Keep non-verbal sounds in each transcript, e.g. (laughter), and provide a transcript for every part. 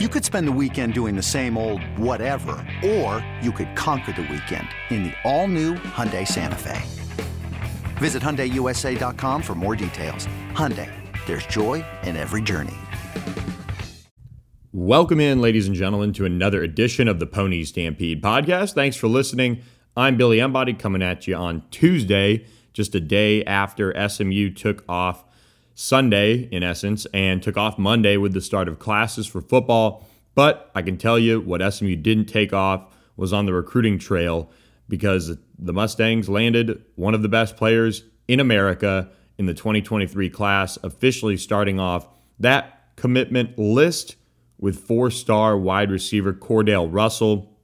You could spend the weekend doing the same old whatever, or you could conquer the weekend in the all-new Hyundai Santa Fe. Visit HyundaiUSA.com for more details. Hyundai, there's joy in every journey. Welcome in, ladies and gentlemen, to another edition of the Pony Stampede podcast. Thanks for listening. I'm Billy Embody coming at you on Tuesday, just a day after SMU took off Sunday, in essence, and took off Monday with the start of classes for football. But I can tell you what SMU didn't take off was on the recruiting trail because the Mustangs landed one of the best players in America in the 2023 class, officially starting off that commitment list with four star wide receiver Cordell Russell.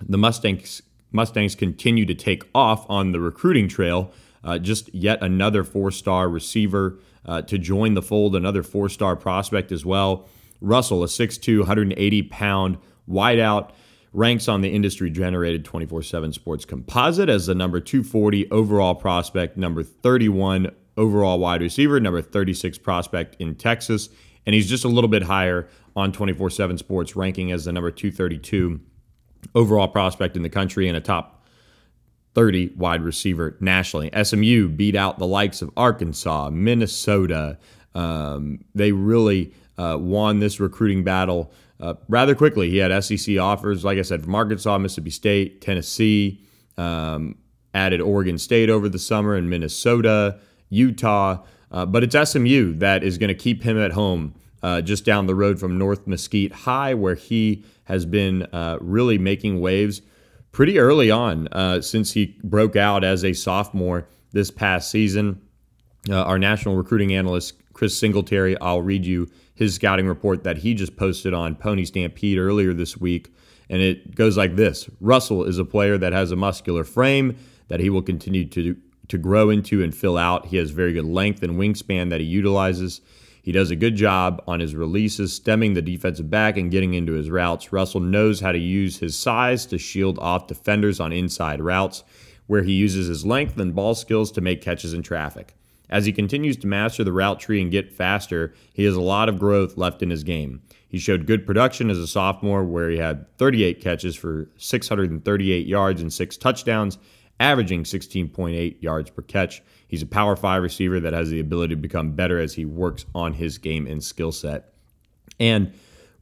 The Mustangs, Mustangs continue to take off on the recruiting trail. Uh, just yet another four star receiver uh, to join the fold, another four star prospect as well. Russell, a 6'2, 180 pound wideout, ranks on the industry generated 24 7 sports composite as the number 240 overall prospect, number 31 overall wide receiver, number 36 prospect in Texas. And he's just a little bit higher on 24 7 sports, ranking as the number 232 overall prospect in the country and a top 30 wide receiver nationally. SMU beat out the likes of Arkansas, Minnesota. Um, they really uh, won this recruiting battle uh, rather quickly. He had SEC offers, like I said, from Arkansas, Mississippi State, Tennessee, um, added Oregon State over the summer, and Minnesota, Utah. Uh, but it's SMU that is going to keep him at home uh, just down the road from North Mesquite High, where he has been uh, really making waves pretty early on uh, since he broke out as a sophomore this past season. Uh, our national recruiting analyst, Chris Singletary, I'll read you his scouting report that he just posted on Pony Stampede earlier this week. And it goes like this Russell is a player that has a muscular frame that he will continue to, to grow into and fill out. He has very good length and wingspan that he utilizes. He does a good job on his releases, stemming the defensive back and getting into his routes. Russell knows how to use his size to shield off defenders on inside routes, where he uses his length and ball skills to make catches in traffic. As he continues to master the route tree and get faster, he has a lot of growth left in his game. He showed good production as a sophomore, where he had 38 catches for 638 yards and six touchdowns, averaging 16.8 yards per catch. He's a power five receiver that has the ability to become better as he works on his game and skill set. And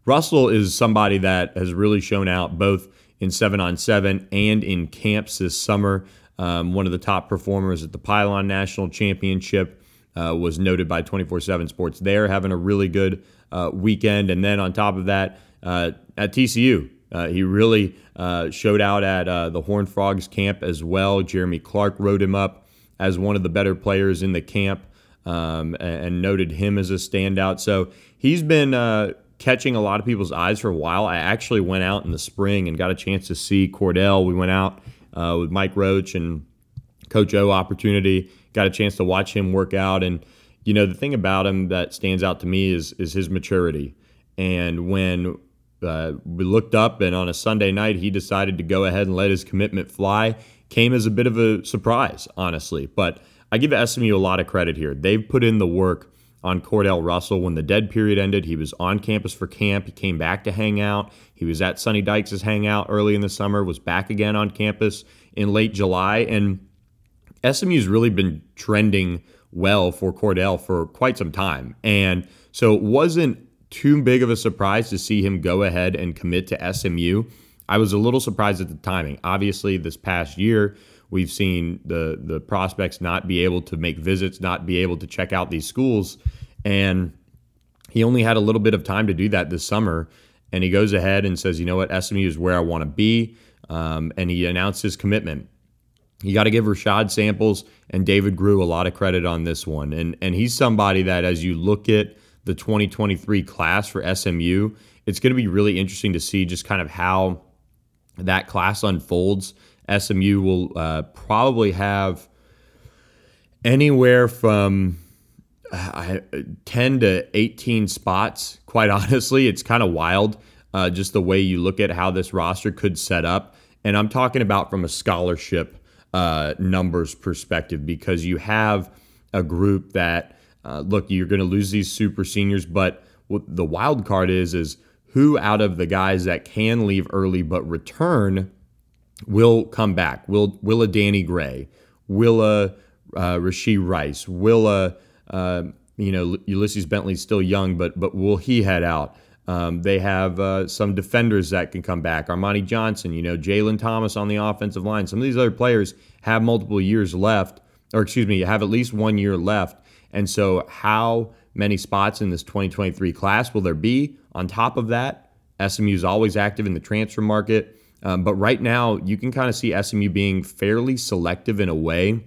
Russell is somebody that has really shown out both in seven on seven and in camps this summer. Um, one of the top performers at the Pylon National Championship uh, was noted by 24 7 Sports there, having a really good uh, weekend. And then on top of that, uh, at TCU, uh, he really uh, showed out at uh, the Horned Frogs camp as well. Jeremy Clark wrote him up as one of the better players in the camp um, and, and, noted him as a standout. So he's been uh, catching a lot of people's eyes for a while. I actually went out in the spring and got a chance to see Cordell. We went out uh, with Mike Roach and Coach O opportunity, got a chance to watch him work out. And, you know, the thing about him that stands out to me is, is his maturity. And when uh, we looked up and on a Sunday night, he decided to go ahead and let his commitment fly came as a bit of a surprise, honestly. But I give SMU a lot of credit here. They've put in the work on Cordell Russell. When the dead period ended, he was on campus for camp. He came back to hang out. He was at Sonny Dykes' hangout early in the summer, was back again on campus in late July. And SMU's really been trending well for Cordell for quite some time. And so it wasn't too big of a surprise to see him go ahead and commit to SMU. I was a little surprised at the timing. Obviously, this past year, we've seen the the prospects not be able to make visits, not be able to check out these schools, and he only had a little bit of time to do that this summer. And he goes ahead and says, "You know what? SMU is where I want to be," um, and he announced his commitment. You got to give Rashad Samples and David Grew a lot of credit on this one, and and he's somebody that, as you look at the 2023 class for SMU, it's going to be really interesting to see just kind of how that class unfolds, SMU will uh, probably have anywhere from uh, 10 to 18 spots. Quite (laughs) honestly, it's kind of wild uh, just the way you look at how this roster could set up. And I'm talking about from a scholarship uh, numbers perspective because you have a group that, uh, look, you're going to lose these super seniors, but what the wild card is, is who out of the guys that can leave early but return will come back? Will will a Danny Gray? Will a uh, Rashee Rice? Will a uh, you know Ulysses Bentley's still young, but but will he head out? Um, they have uh, some defenders that can come back. Armani Johnson, you know, Jalen Thomas on the offensive line. Some of these other players have multiple years left, or excuse me, have at least one year left. And so, how many spots in this 2023 class will there be? On top of that, SMU is always active in the transfer market. Um, but right now, you can kind of see SMU being fairly selective in a way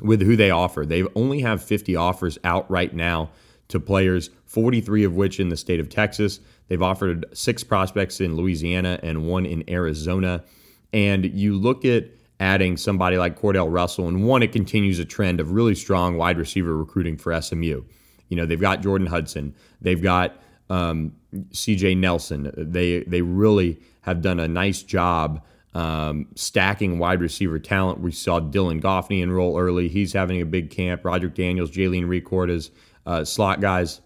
with who they offer. They only have 50 offers out right now to players, 43 of which in the state of Texas. They've offered six prospects in Louisiana and one in Arizona. And you look at adding somebody like Cordell Russell, and one, it continues a trend of really strong wide receiver recruiting for SMU. You know, they've got Jordan Hudson, they've got um, CJ Nelson. They they really have done a nice job um, stacking wide receiver talent. We saw Dylan Goffney enroll early. He's having a big camp. Roderick Daniels, Jalen Record as uh, slot guys.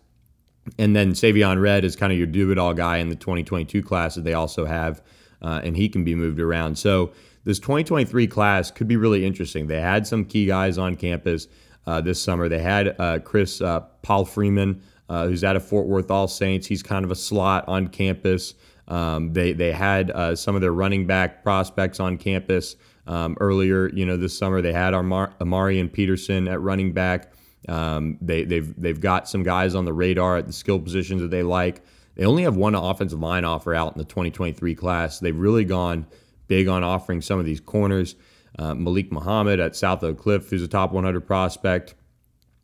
And then Savion Red is kind of your do it all guy in the 2022 class that they also have, uh, and he can be moved around. So this 2023 class could be really interesting. They had some key guys on campus uh, this summer. They had uh, Chris uh, Paul Freeman, uh, who's out of Fort Worth All Saints. He's kind of a slot on campus. Um, they they had uh, some of their running back prospects on campus um, earlier. You know, this summer they had Amar- Amarian Peterson at running back. Um, they they've they've got some guys on the radar at the skill positions that they like. They only have one offensive line offer out in the 2023 class. They've really gone big on offering some of these corners. Uh, Malik Muhammad at South Oak Cliff, who's a top 100 prospect,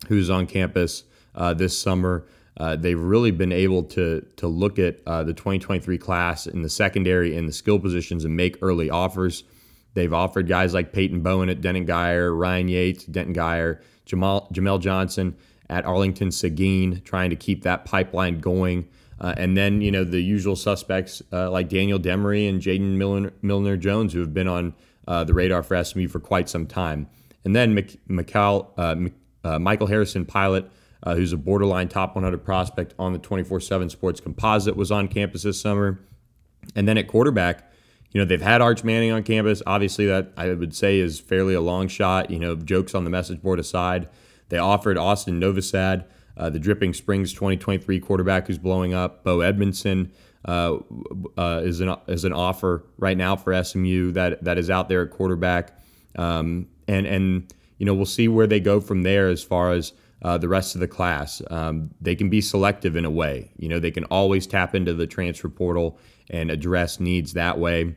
who's on campus uh, this summer. Uh, they've really been able to to look at uh, the 2023 class in the secondary and the skill positions and make early offers. They've offered guys like Peyton Bowen at Denton Guyer, Ryan Yates, Denton Guyer, Jamal, Jamel Johnson at Arlington Seguin, trying to keep that pipeline going. Uh, and then, you know, the usual suspects uh, like Daniel Demery and Jaden Milner, Milner Jones, who have been on uh, the radar for SMU for quite some time. And then uh, Michael Harrison Pilot uh, who's a borderline top 100 prospect on the 24 7 Sports Composite, was on campus this summer. And then at quarterback, you know, they've had Arch Manning on campus. Obviously, that I would say is fairly a long shot, you know, jokes on the message board aside. They offered Austin Novosad, uh, the Dripping Springs 2023 quarterback who's blowing up. Bo Edmondson uh, uh, is, an, is an offer right now for SMU that, that is out there at quarterback. Um, and, and, you know, we'll see where they go from there as far as uh, the rest of the class. Um, they can be selective in a way. You know, they can always tap into the transfer portal and address needs that way.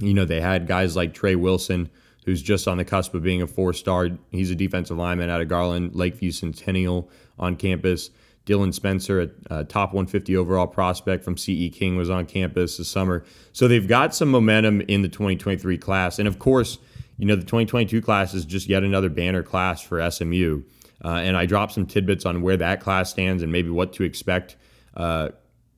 You know, they had guys like Trey Wilson, who's just on the cusp of being a four star. He's a defensive lineman out of Garland, Lakeview Centennial on campus. Dylan Spencer, a, top 150 overall prospect from CE King, was on campus this summer. So they've got some momentum in the 2023 class. And of course, you know, the 2022 class is just yet another banner class for SMU. Uh, and I dropped some tidbits on where that class stands and maybe what to expect. Uh,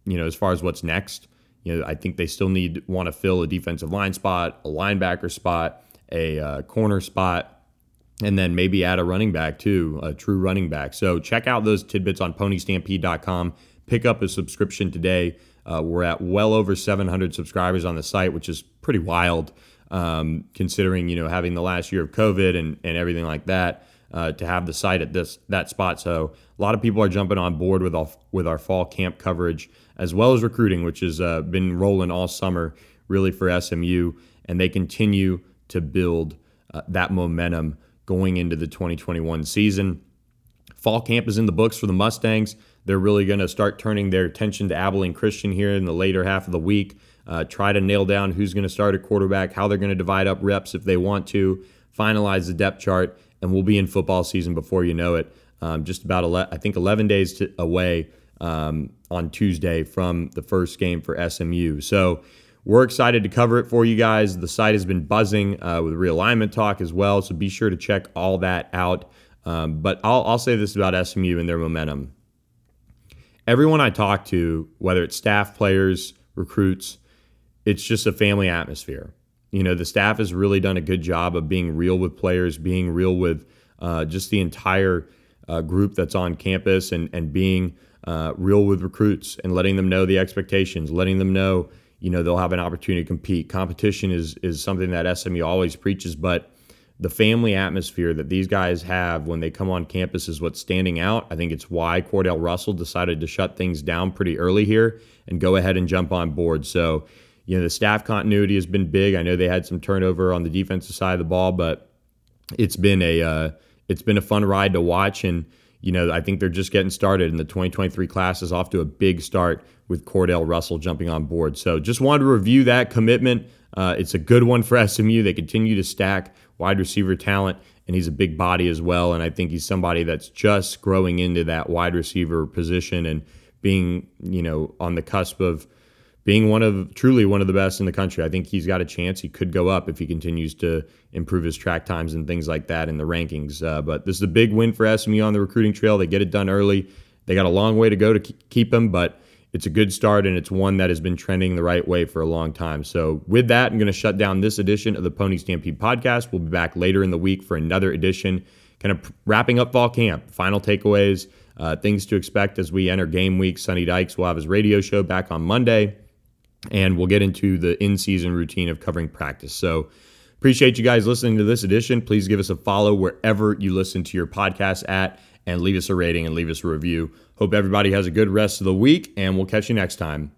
you know, as far as what's next. You know, I think they still need want to fill a defensive line spot, a linebacker spot, a uh, corner spot, and then maybe add a running back too, a true running back. So check out those tidbits on PonyStampede.com. Pick up a subscription today. Uh, we're at well over 700 subscribers on the site, which is pretty wild, um, considering you know having the last year of COVID and and everything like that uh, to have the site at this that spot. So a lot of people are jumping on board with all, with our fall camp coverage as well as recruiting, which has uh, been rolling all summer really for SMU, and they continue to build uh, that momentum going into the 2021 season. Fall camp is in the books for the Mustangs. They're really going to start turning their attention to Abilene Christian here in the later half of the week. Uh, try to nail down who's going to start at quarterback, how they're going to divide up reps if they want to, finalize the depth chart, and we'll be in football season before you know it. Um, just about, I think, 11 days to, away um, on Tuesday from the first game for SMU. So we're excited to cover it for you guys. The site has been buzzing uh, with realignment talk as well, so be sure to check all that out. Um, but I'll, I'll say this about SMU and their momentum. Everyone I talk to, whether it's staff, players, recruits, it's just a family atmosphere. You know, the staff has really done a good job of being real with players, being real with uh, just the entire uh, group that's on campus, and and being uh, real with recruits and letting them know the expectations, letting them know you know they'll have an opportunity to compete. Competition is is something that SMU always preaches, but the family atmosphere that these guys have when they come on campus is what's standing out. I think it's why Cordell Russell decided to shut things down pretty early here and go ahead and jump on board. So, you know, the staff continuity has been big. I know they had some turnover on the defensive side of the ball, but it's been a uh, it's been a fun ride to watch and you know, I think they're just getting started, and the 2023 class is off to a big start with Cordell Russell jumping on board. So, just wanted to review that commitment. Uh, it's a good one for (laughs) SMU. They continue to stack wide receiver talent, and he's a big body as well. And I think he's somebody that's just growing into that wide receiver position and being, you know, on the cusp of being one of truly one of the best in the country. I think he's got a chance. He could go up if he continues to improve his track times and things like that in the rankings. Uh, but this is a big win for SMU on the recruiting trail. They get it done early. They got a long way to go to keep him, but it's a good start and it's one that has been trending the right way for a long time. So, with that, I'm going to shut down this edition of the Pony Stampede podcast. We'll be back later in the week for another edition, kind of wrapping up fall camp, final takeaways, uh, things to expect as we enter game week. Sonny Dykes will have his radio show back on Monday, and we'll get into the in season routine of covering practice. So, appreciate you guys listening to this edition. Please give us a follow wherever you listen to your podcast at and leave us a rating and leave us a review. Hope everybody has a good rest of the week, and we'll catch you next time.